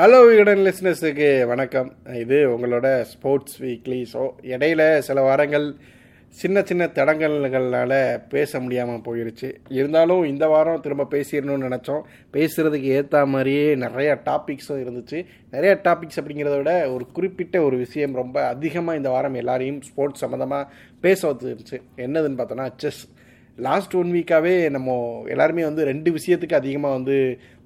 Hello Vikatan லிஸ்னஸுக்கு வணக்கம். இது உங்களோட ஸ்போர்ட்ஸ் வீக்லி ஸோ இடையில சில வாரங்கள் சின்ன சின்ன தடங்கல்கள்னால பேச முடியாமல் போயிடுச்சு இருந்தாலும் இந்த வாரம் திரும்ப பேசிடணும்னு நினச்சோம். பேசுகிறதுக்கு ஏற்ற மாதிரியே நிறையா டாபிக்ஸும் இருந்துச்சு. நிறையா டாபிக்ஸ் அப்படிங்கிறத விட ஒரு குறிப்பிட்ட ஒரு விஷயம் ரொம்ப அதிகமாக இந்த வாரம் எல்லாரையும் ஸ்போர்ட்ஸ் சம்மந்தமாக பேச வந்துருந்துச்சு என்னதுன்னு பார்த்தோன்னா செஸ் லாஸ்ட் ஒன் வீக்காகவே நம்ம எல்லாருமே வந்து ரெண்டு விஷயத்துக்கு அதிகமாக வந்து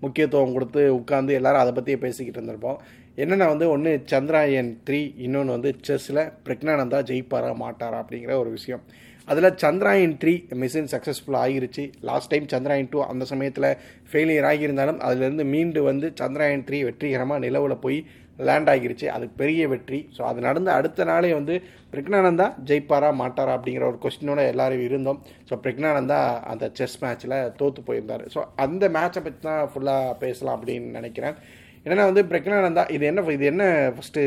முக்கியத்துவம் கொடுத்து உட்காந்து எல்லாரும் அதை பற்றியே பேசிக்கிட்டு இருந்திருப்போம். என்னென்னா வந்து ஒன்று சந்திராயன் த்ரீ இன்னொன்று வந்து செஸ்ஸில் பிரக்னானந்தா ஜெயிப்பாரா மாட்டாரா அப்படிங்கிற ஒரு விஷயம். அதில் சந்திராயன் த்ரீ மிஷின் சக்ஸஸ்ஃபுல் ஆகிருச்சு. லாஸ்ட் டைம் சந்திராயன் டூ அந்த சமயத்தில் ஃபெயிலியர் ஆகியிருந்தாலும் அதுலேருந்து மீண்டு வந்து சந்திராயன் த்ரீ வெற்றிகரமாக நிலவில் போய் லேண்ட் ஆகிருச்சு. அது பெரிய வெற்றி. ஸோ அது நடந்த அடுத்த நாளே வந்து பிரக்னானந்தா ஜெயிப்பாரா மாட்டாரா அப்படிங்கிற ஒரு கொஸ்டினோட எல்லாரும் இருந்தோம். ஸோ பிரக்னானந்தா அந்த செஸ் மேட்ச்சில் தோற்று போயிருந்தார். ஸோ அந்த மேட்சை பற்றி தான் ஃபுல்லாக பேசலாம் அப்படின்னு நினைக்கிறேன். என்னென்னா வந்து பிரக்னானந்தா இது என்ன இது என்ன ஃபஸ்ட்டு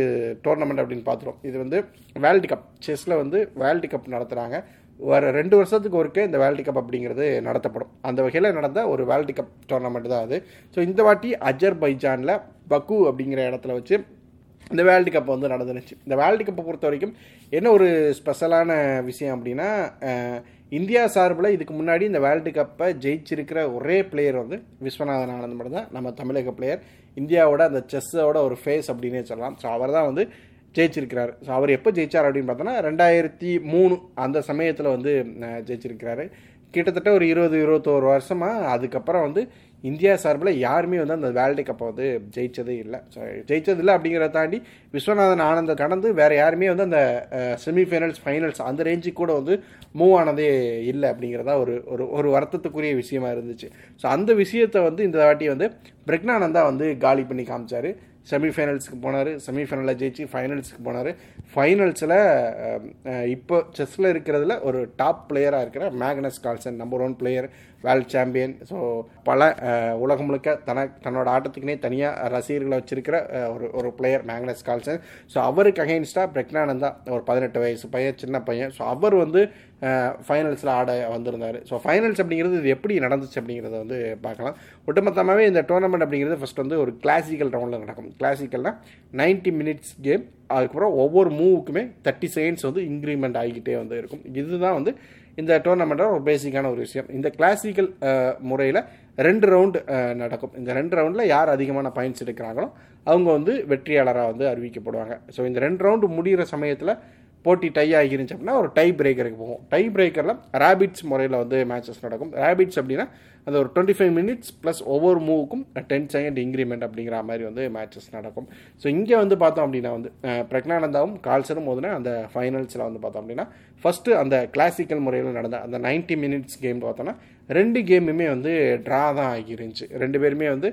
டோர்னமெண்ட் அப்படின்னு பார்த்துருவோம் இது வந்து வேர்ல்டு கப் செஸ்ஸில் வந்து வேர்ல்டு கப் நடத்துகிறாங்க வர ரெண்டு வருஷத்துக்கு ஒருக்கே இந்த வேர்ல்டு கப் அப்படிங்கிறது நடத்தப்படும். அந்த வகையில் நடந்த ஒரு வேர்ல்டு கப் டோர்னமெண்ட் தான் அது. ஸோ இந்த வாட்டி அஜர்பைஜானில் பக்கு அப்படிங்கிற இடத்துல வச்சு இந்த வேர்ல்டு கப் வந்து நடந்துருச்சு. இந்த வேர்ல்டு கப்பை பொறுத்த வரைக்கும் என்ன ஒரு ஸ்பெஷலான விஷயம் அப்படின்னா இந்தியா சார்பில் இதுக்கு முன்னாடி இந்த வேர்ல்டு கப்பை ஜெயிச்சிருக்கிற ஒரே பிளேயர் வந்து விஸ்வநாதன் ஆனந்த் மட்டும் தான் நம்ம தமிழக பிளேயர் இந்தியாவோட அந்த செஸ்ஸோட ஒரு ஃபேஸ் அப்படின்னே சொல்லலாம். ஸோ அவர் தான் வந்து ஜெயிச்சிருக்கிறார். ஸோ அவர் எப்போ ஜெயிச்சார் அப்படின்னு பார்த்தோன்னா ரெண்டாயிரத்தி மூணு அந்த சமயத்தில் வந்து ஜெயிச்சிருக்கிறாரு. கிட்டத்தட்ட ஒரு இருபது இருபத்தோரு வருஷமாக அதுக்கப்புறம் வந்து இந்தியா சார்பில் யாருமே வந்து அந்த வேர்ல்டு கப்பை வந்து ஜெயிச்சதே இல்லை. ஸோ ஜெயிச்சது இல்லை அப்படிங்கிறத தாண்டி விஸ்வநாதன் ஆனந்த கடந்து வேறு யாருமே வந்து அந்த செமிஃபைனல்ஸ் ஃபைனல்ஸ் அந்த ரேஞ்சுக்கு கூட வந்து மூவ் ஆனதே இல்லை அப்படிங்கிறதா ஒரு ஒரு ஒரு வருத்தத்துக்குரிய விஷயமா இருந்துச்சு. ஸோ அந்த விஷயத்தை வந்து இந்த வாட்டி வந்து பிரக்னானந்தா வந்து காலி பண்ணி காமிச்சார். செமிஃபைனல்ஸுக்கு போனார் செமிஃபைனலில் ஜெயிச்சு ஃபைனல்ஸுக்கு போனார். ஃபைனல்ஸில் இப்போ செஸ்ஸில் இருக்கிறதுல ஒரு டாப் பிளேயராக இருக்கிற Magnus Carlsen number one player world champion. So பல உலகம் முழுக்க தன தன்னோட ஆட்டத்துக்குனே தனியாக ரசிகர்களை வச்சிருக்கிற ஒரு ஒரு பிளேயர் மேக்னஸ் கால்சன். ஸோ அவருக்கு அகைன்ஸ்டாக பிரக்னானந்தா ஒரு பதினெட்டு வயசு பையன் சின்ன பையன். ஸோ அவர் வந்து ஃபைனல்ஸில் ஆட வந்திருந்தார். ஸோ ஃபைனல்ஸ் அப்படிங்கிறது இது எப்படி நடந்துச்சு அப்படிங்கிறத வந்து பார்க்கலாம். ஒட்டுமொத்தமாகவே இந்த டோர்னமெண்ட் அப்படிங்கிறது ஃபஸ்ட் வந்து ஒரு கிளாசிக்கல் ரவுண்டில் நடக்கும். கிளாசிக்கல்னால் நைன்ட்டி மினிட்ஸ் கேம் அதுக்கப்புறம் ஒவ்வொரு மூவுக்குமே தேர்ட்டி செகண்ட்ஸ் வந்து இன்க்ரிமெண்ட் ஆகிக்கிட்டே வந்து இருக்கும். இதுதான் வந்து இந்த டோர்னமெண்ட்டோட ஒரு பேசிக்கான ஒரு விஷயம். இந்த கிளாசிக்கல் முறையில் ரெண்டு ரவுண்டு நடக்கும். இந்த ரெண்டு ரவுண்டில் யார் அதிகமான பாயிண்ட்ஸ் எடுக்கிறாங்களோ அவங்க வந்து வெற்றியாளராக வந்து அறிவிக்கப்படுவாங்க. ஸோ இந்த ரெண்டு ரவுண்டு முடிகிற சமயத்தில் போட்டி டை ஆகிருந்துச்சு அப்படின்னா ஒரு டை பிரேக்கருக்கு போகும். டை பிரேக்கரில் ரேபிட்ஸ் முறையில் வந்து மேட்சஸ் நடக்கும். ரேபிட்ஸ் அப்படின்னா அந்த ஒரு டுவெண்ட்டி ஃபைவ் மினிட்ஸ் ப்ளஸ் ஒவ்வொரு மூவுக்கும் டென் செகண்ட் இன்க்ரிமெண்ட் அப்படிங்கிற மாதிரி வந்து மேட்சஸ் நடக்கும். ஸோ இங்கே வந்து பார்த்தோம் அப்படின்னா வந்து பிரக்னானந்தாவும் கால்சரும் மோதின அந்த ஃபைனல்ஸில் வந்து பார்த்தோம் அப்படின்னா ஃபஸ்ட்டு அந்த கிளாசிக்கல் முறையில் நடந்த அந்த நைன்ட்டி மினிட்ஸ் கேம் பார்த்தோன்னா ரெண்டு கேமுமே வந்து ட்ரா தான் ஆகிருந்துச்சு. ரெண்டு பேருமே வந்து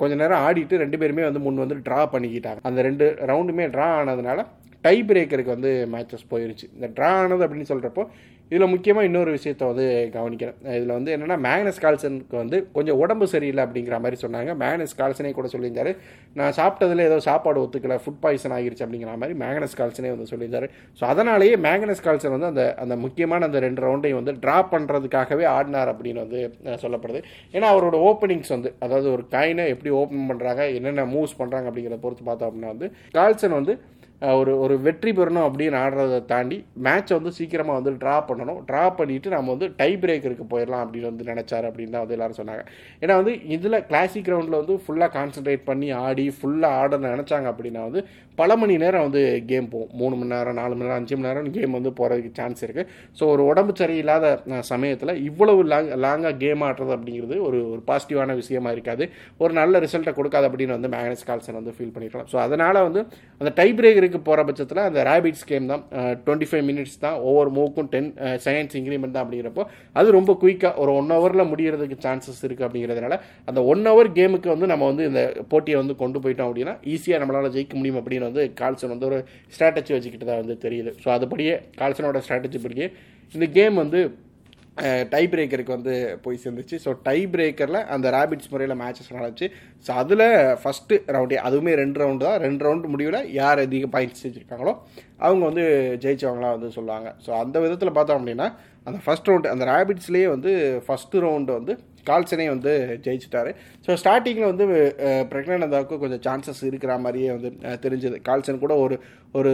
கொஞ்ச நேரம் ஆடிட்டு ரெண்டு பேருமே வந்து முன் வந்து ட்ரா பண்ணிக்கிட்டாங்க. அந்த ரெண்டு ரவுண்டுமே ட்ரா ஆனதுனால டை பிரேக்கருக்கு வந்து மேட்சஸ் போயிருச்சு. இந்த ட்ரா ஆனது அப்படின்னு சொல்கிறப்போ இதில் முக்கியமாக இன்னொரு விஷயத்த வந்து கவனிக்கிறேன். இதில் வந்து என்னென்னா மேக்னஸ் கால்சனுக்கு வந்து கொஞ்சம் உடம்பு சரியில்லை அப்படிங்கிற மாதிரி சொன்னாங்க. மேக்னஸ் கால்சனே கூட சொல்லியிருந்தாரு. நான் சாப்பிட்டதில் ஏதோ சாப்பாடு ஒத்துக்கல ஃபுட் பாய்சன் ஆகிருச்சு அப்படிங்கிற மாதிரி மேக்னஸ் கால்சனே வந்து சொல்லியிருந்தாரு. ஸோ அதனாலேயே மேக்னஸ் கால்சன் வந்து அந்த அந்த முக்கியமான அந்த ரெண்டு ரவுண்டையும் வந்து ட்ரா பண்ணுறதுக்காகவே ஆடினார் அப்படின்னு வந்து சொல்லப்படுது. ஏன்னா அவரோட ஓப்பனிங்ஸ் வந்து அதாவது ஒரு காயினை எப்படி ஓப்பன் பண்ணுறாங்க என்னென்ன மூவ்ஸ் பண்ணுறாங்க அப்படிங்கிறத பொறுத்து பார்த்தோம் அப்படின்னா வந்து கால்சன் வந்து ஒரு ஒரு வெற்றி பெறணும் அப்படின்னு ஆடுறதை தாண்டி மேட்சை வந்து சீக்கிரமாக வந்து ட்ரா பண்ணணும். ட்ரா பண்ணிவிட்டு நம்ம வந்து டை பிரேக்கருக்கு போயிடலாம் அப்படின்னு வந்து நினச்சார் அப்படின்னு தான் வந்து எல்லோரும் சொன்னாங்க. ஏன்னா வந்து இதில் கிளாசிக் ரவுண்டில் வந்து ஃபுல்லாக கான்சன்ட்ரேட் பண்ணி ஆடி ஃபுல்லாக ஆட நினச்சாங்க அப்படின்னா வந்து பல மணி நேரம் வந்து கேம் போகும். மூணு மணி நேரம் நாலு மணி நேரம் அஞ்சு மணி நேரம் கேம் வந்து போகிறதுக்கு சான்ஸ் இருக்குது ஸோ ஒரு உடம்பு சரியில்லாத சமயத்தில் இவ்வளவு லாங் லாங்காக கேம் ஆடுறது அப்படிங்கிறது ஒரு ஒரு பாசிட்டிவான விஷயமா இருக்காது. ஒரு நல்ல ரிசல்ட்டை கொடுக்காது அப்படின்னு வந்து மேக்னஸ் கால்சன் வந்து ஃபீல் பண்ணிக்கலாம் ஸோ அதனால் வந்து அந்த டை பிரேக்கருக்கு போகிற பட்சத்தில் அந்த ரேபிட்ஸ் கேம் தான். டுவெண்ட்டி ஃபைவ் மினிட்ஸ் தான். ஒவ்வொரு மூவுக்கும் டென் செகண்ட்ஸ் இன்க்ரிமெண்ட் தான் அப்படிங்கிறப்போ அது ரொம்ப குயிக்காக ஒரு ஒன் ஹவரில் முடிகிறதுக்கு சான்சஸ் இருக்குது அப்படிங்கிறதுனால அந்த ஒன் ஹவர் கேமுக்கு வந்து நம்ம வந்து இந்த போட்டியை வந்து கொண்டு போயிட்டோம் அப்படின்னா ஈஸியாக நம்மளால் ஜெயிக்க முடியும் அப்படின்னு வந்து கால்சன் வந்து ஒரு ஸ்ட்ராட்டஜி வச்சுக்கிட்டு தான் வந்து தெரியுது. ஸோ அதுபடியே கால்சனோட ஸ்ட்ராட்டஜி படியே இந்த கேம் வந்து டை பிரேக்கருக்கு வந்து போய் சேர்ந்துச்சு. ஸோ டை பிரேக்கரில் அந்த ரேபிட்ஸ் முறையில் மேட்சஸ் நடந்துச்சு. ஸோ அதில் ஃபஸ்ட்டு ரவுண்டே அதுவுமே ரெண்டு ரவுண்டு தான். ரெண்டு ரவுண்டு முடிவில் யார் அதிக பாயிண்ட்ஸ் வச்சுருக்காங்களோ அவங்க வந்து ஜெயிச்சவங்களாம் வந்து சொல்லுவாங்க. ஸோ அந்த விதத்தில் பார்த்தோம் அப்படின்னா அந்த ஃபஸ்ட் ரவுண்டு அந்த ரேபிட்ஸ்லேயே வந்து ஃபஸ்ட்டு ரவுண்டு வந்து கால்சனே வந்து ஜெயிச்சிட்டாரு. ஸோ ஸ்டார்டிங்கில் வந்து பிரக்னானந்தாவுக்கு கொஞ்சம் சான்சஸ் இருக்கிற மாதிரியே வந்து தெரிஞ்சது. கால்சன் கூட ஒரு ஒரு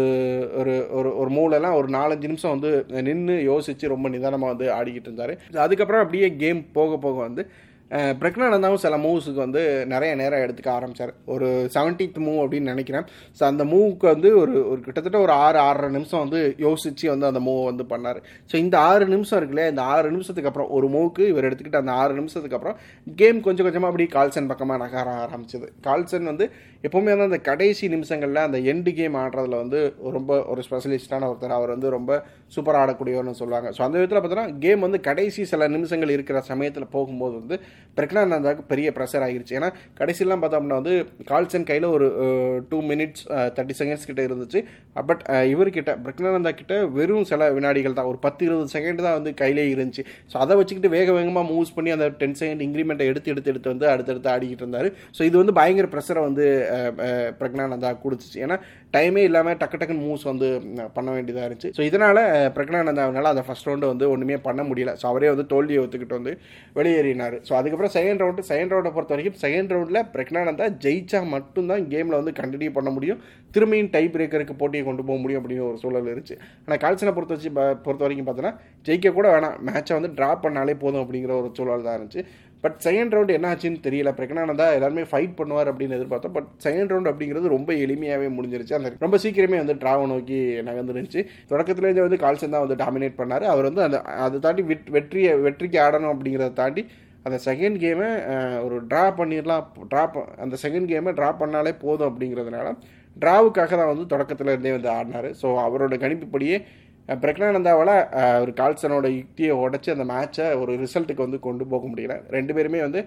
ஒரு ஒரு ஒரு மூலெல்லாம் ஒரு நாலஞ்சு நிமிஷம் வந்து நின்று யோசித்து ரொம்ப நிதானமாக வந்து ஆடிக்கிட்டு இருந்தார். அதுக்கப்புறம் அப்படியே கேம் போக போக வந்து பிரக்னானந்தாவும் சில மூவ்ஸுக்கு வந்து நிறைய நேரம் எடுத்துக்க ஆரம்பித்தார் ஒரு செவன்டீன்த் மூவ் அப்படின்னு நினைக்கிறேன். ஸோ அந்த மூவுக்கு வந்து ஒரு ஒரு கிட்டத்தட்ட ஒரு ஆறு ஆறரை நிமிஷம் வந்து யோசித்து வந்து அந்த மூவ் வந்து பண்ணார். ஸோ இந்த ஆறு நிமிஷம் இருக்குல்ல இந்த ஆறு நிமிஷத்துக்கு அப்புறம் ஒரு மூவுக்கு இவர் எடுத்துக்கிட்டு அந்த ஆறு நிமிஷத்துக்கு அப்புறம் கேம் கொஞ்சம் கொஞ்சமாக அப்படி கால்சன் பக்கமாக நகர ஆரம்பிச்சது. கால்சன் வந்து எப்போவுமே வந்து அந்த கடைசி நிமிஷங்களில் அந்த எண்டு கேம் ஆடுறதுல வந்து ரொம்ப ஒரு ஸ்பெஷலிஸ்டான ஒருத்தர். அவர் வந்து ரொம்ப சூப்பராக ஆடக்கூடியவர்னு சொல்லுவாங்க. ஸோ அந்த விதத்தில் பார்த்தோன்னா கேம் வந்து கடைசி சில நிமிஷங்கள் இருக்கிற சமயத்தில் போகும்போது வந்து பிரக்னானந்தாவுக்கு பெரிய ப்ரெஷர் ஆகிருச்சு. ஏன்னா கடைசியெல்லாம் பார்த்தோம்னா வந்து கால்சன் கையில் ஒரு டூ மினிட்ஸ் தேர்ட்டி செகண்ட்ஸ் கிட்ட இருந்துச்சு. பட் இவர்கிட்ட பிரக்னானந்தா கிட்ட வெறும் சில வினாடிகள் தான். ஒரு பத்து இருபது செகண்ட் தான் வந்து கையிலே இருந்துச்சு. ஸோ அதை வச்சுக்கிட்டு வேக வேகமாக மூவ்ஸ் பண்ணி அந்த டென் செகண்ட் இன்க்ரிமெண்ட்டை எடுத்து எடுத்து எடுத்து வந்து அடுத்தடுத்து ஆடிக்கிட்டு இருந்தார். ஸோ இது வந்து பயங்கர ப்ரெஷரை வந்து பிரக்னானந்தா கொடுத்துச்சு. ஏன்னா டைமே இல்லாமல் டக்கு டக்குன்னு மூவ்ஸ் வந்து பண்ண வேண்டியதாக இருந்துச்சு. ஸோ இதனால் பிரக்னானந்தாவினால அந்த ஃபஸ்ட் ரவுண்டு வந்து ஒன்றுமே பண்ண முடியல. ஸோ அவரே வந்து தோல்வியை ஒத்துக்கிட்டு வந்து வெளியேறினார். ஸோ அதுக்கப்புறம் செகண்ட் ரவுண்டு செகண்ட் ரவுண்டை பொறுத்த வரைக்கும் செகண்ட் ரவுண்டில் பிரக்னானந்தா ஜெயிச்சா மட்டும்தான் கேமில் வந்து கண்டினியூ பண்ண முடியும். திரும்பியும் டை பிரேக்கருக்கு போட்டியை கொண்டு போக முடியும் அப்படின்னு ஒரு சூழல் இருந்துச்சு. ஆனால் கால்சனை பொறுத்த வச்சு பொறுத்த வரைக்கும் பார்த்தோன்னா ஜெயிக்க கூட வேணாம். மேட்சை வந்து ட்ரா பண்ணாலே போதும் அப்படிங்கிற ஒரு சூழல் தான் இருந்துச்சு. பட் செகண்ட் ரவுண்ட் என்ன ஆச்சுன்னு தெரியல. பிரக்னானந்தா எல்லாருமே ஃபைட் பண்ணுவார் அப்படின்னு எதிர்பார்த்தோம். பட் செகண்ட் ரவுண்ட் அப்படிங்கிறது ரொம்ப எளிமையாகவே முடிஞ்சிருச்சு. அந்த ரொம்ப சீக்கிரமே வந்து ட்ராவை நோக்கி நகர்ந்துருந்துச்சு தொடக்கத்துலேருந்து வந்து கால்சன் தான் வந்து டாமினேட் பண்ணார். அவர் வந்து அந்த அதை தாண்டி வெட் வெற்றியை வெற்றிக்கு ஆடணும் அப்படிங்கிறத தாண்டி அந்த செகண்ட் கேமை ஒரு ட்ரா பண்ணிடலாம். ட்ரா அந்த செகண்ட் கேமை ட்ரா பண்ணாலே போதும் அப்படிங்கிறதுனால ட்ராவுக்காக தான் வந்து தொடக்கத்துலேருந்தே வந்து ஆடினார். ஸோ அவரோட கணிப்புப்படியே பிரக்னானந்தாவால் ஒரு கால்சனோட யுக்தியை உடச்சி அந்த மேட்சை ஒரு ரிசல்ட்டுக்கு வந்து கொண்டு போக முடியல. ரெண்டு பேருமே வந்து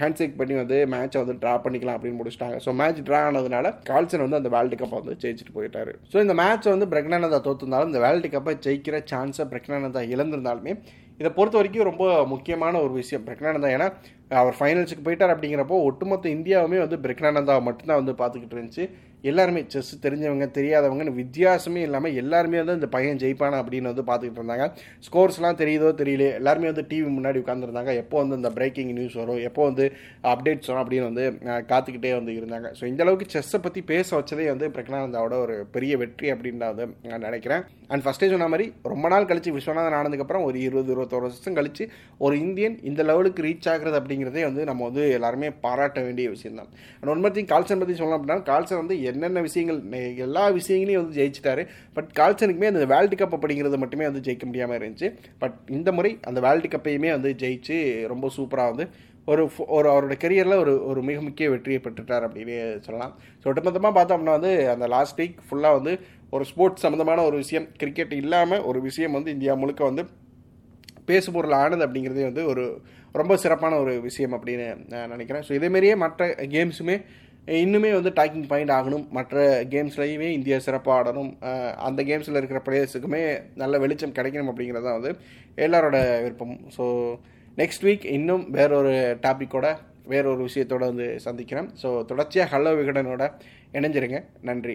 ஹேண்ட்ஷேக் பண்ணி வந்து மேட்சை வந்து ட்ரா பண்ணிக்கலாம் அப்படின்னு முடிச்சிட்டாங்க. ஸோ மேட்ச் ட்ரா ஆனதுனால கால்சன் வந்து அந்த வேர்ல்டு கப்பை வந்து ஜெயிச்சுட்டு போயிட்டாரு. ஸோ இந்த மேட்சை வந்து பிரக்னானந்தா தோத்துருந்தாலும் இந்த வேர்ல்டு கப்பை ஜெயிக்கிற சான்ஸை பிரக்னானந்தா இழந்திருந்தாலுமே இதை பொறுத்த வரைக்கும் ரொம்ப முக்கியமான ஒரு விஷயம் பிரக்னானந்தா ஏன்னா அவர் ஃபைனல்ஸுக்கு போயிட்டார் அப்படிங்கிறப்போ ஒட்டுமொத்த இந்தியாவுமே வந்து பிரக்னானந்தாவை மட்டும்தான் வந்து பார்த்துக்கிட்டு இருந்துச்சு. எல்லாருமே செஸ் தெரிஞ்சவங்க தெரியாதவங்கன்னு வித்தியாசமே இல்லாமல் எல்லாருமே வந்து இந்த பையன் ஜெயிப்பானா அப்படின்னு வந்து பார்த்துக்கிட்டு இருந்தாங்க. ஸ்கோர்ஸ்லாம் தெரியுதோ தெரியல எல்லாருமே வந்து டிவி முன்னாடி உட்காந்துருந்தாங்க எப்போ வந்து இந்த பிரேக்கிங் நியூஸ் வரும் எப்போ வந்து அப்டேட்ஸ் வரும் அப்படின்னு வந்து காத்துக்கிட்டே வந்து இருந்தாங்க. ஸோ இந்த அளவுக்கு செஸ்ஸை பற்றி பேச வச்சதே வந்து பிரக்னானந்தாவோட ஒரு பெரிய வெற்றி அப்படின்னு நான் வந்து நான் நினைக்கிறேன். அண்ட் ஃபஸ்ட்டே சொன்ன மாதிரி ரொம்ப நாள் கழிச்சு விஸ்வநாதன் ஆனதுக்கப்புறம் ஒரு இருபது இருபத்தோரு வருஷம் கழிச்சு ஒரு இந்தியன் இந்த லெவலுக்கு ரீச் ஆகிறது அப்படிங்க அப்படிங்கிறதே வந்து நம்ம வந்து எல்லாருமே பாராட்ட வேண்டிய விஷயம் தான் அண்ட் ஒன் மத்தியும் கால்சன் பற்றி சொல்லலாம் அப்படின்னா கால்சன் வந்து என்னென்ன விஷயங்கள் எல்லா விஷயங்களையும் வந்து ஜெயிச்சிட்டாரு. பட் கால்சனுக்குமே அந்த வேர்ல்டு கப் அப்படிங்கிறது மட்டுமே வந்து ஜெயிக்க முடியாமல் இருந்துச்சு. பட் இந்த முறை அந்த வேர்ல்டு கப்பையுமே வந்து ஜெயிச்சு ரொம்ப சூப்பராக வந்து ஒரு ஒரு அவரோட கெரியரில் ஒரு ஒரு மிக முக்கிய வெற்றியை பெற்றுட்டார் அப்படின்னு சொல்லலாம். ஸோ ஒட்டுமொத்தமாக பார்த்தோம்னா வந்து அந்த லாஸ்ட் வீக் ஃபுல்லாக வந்து ஒரு ஸ்போர்ட்ஸ் சம்மந்தமான ஒரு விஷயம் கிரிக்கெட் இல்லாமல் ஒரு விஷயம் வந்து இந்தியா முழுக்க வந்து பேசுபொருள் ஆனது அப்படிங்கிறதே வந்து ஒரு ரொம்ப சிறப்பான ஒரு விஷயம் அப்படின்னு நான் நினைக்கிறேன். ஸோ இதேமாரியே மற்ற கேம்ஸுமே இன்னுமே வந்து டாக்கிங் பாயிண்ட் ஆகணும். மற்ற கேம்ஸ்லையுமே இந்தியா சிறப்பாக ஆடணும். அந்த கேம்ஸில் இருக்கிற பிளேயர்ஸுக்குமே நல்ல வெளிச்சம் கிடைக்கணும் அப்படிங்கிறது தான் வந்து எல்லாரோட விருப்பம். ஸோ நெக்ஸ்ட் வீக் இன்னும் வேறொரு டாப்பிக்கோட வேறொரு விஷயத்தோட வந்து சந்திக்கிறேன். ஸோ தொடர்ச்சியாக ஹலோ விகடனோட இணைஞ்சிருங்க. நன்றி.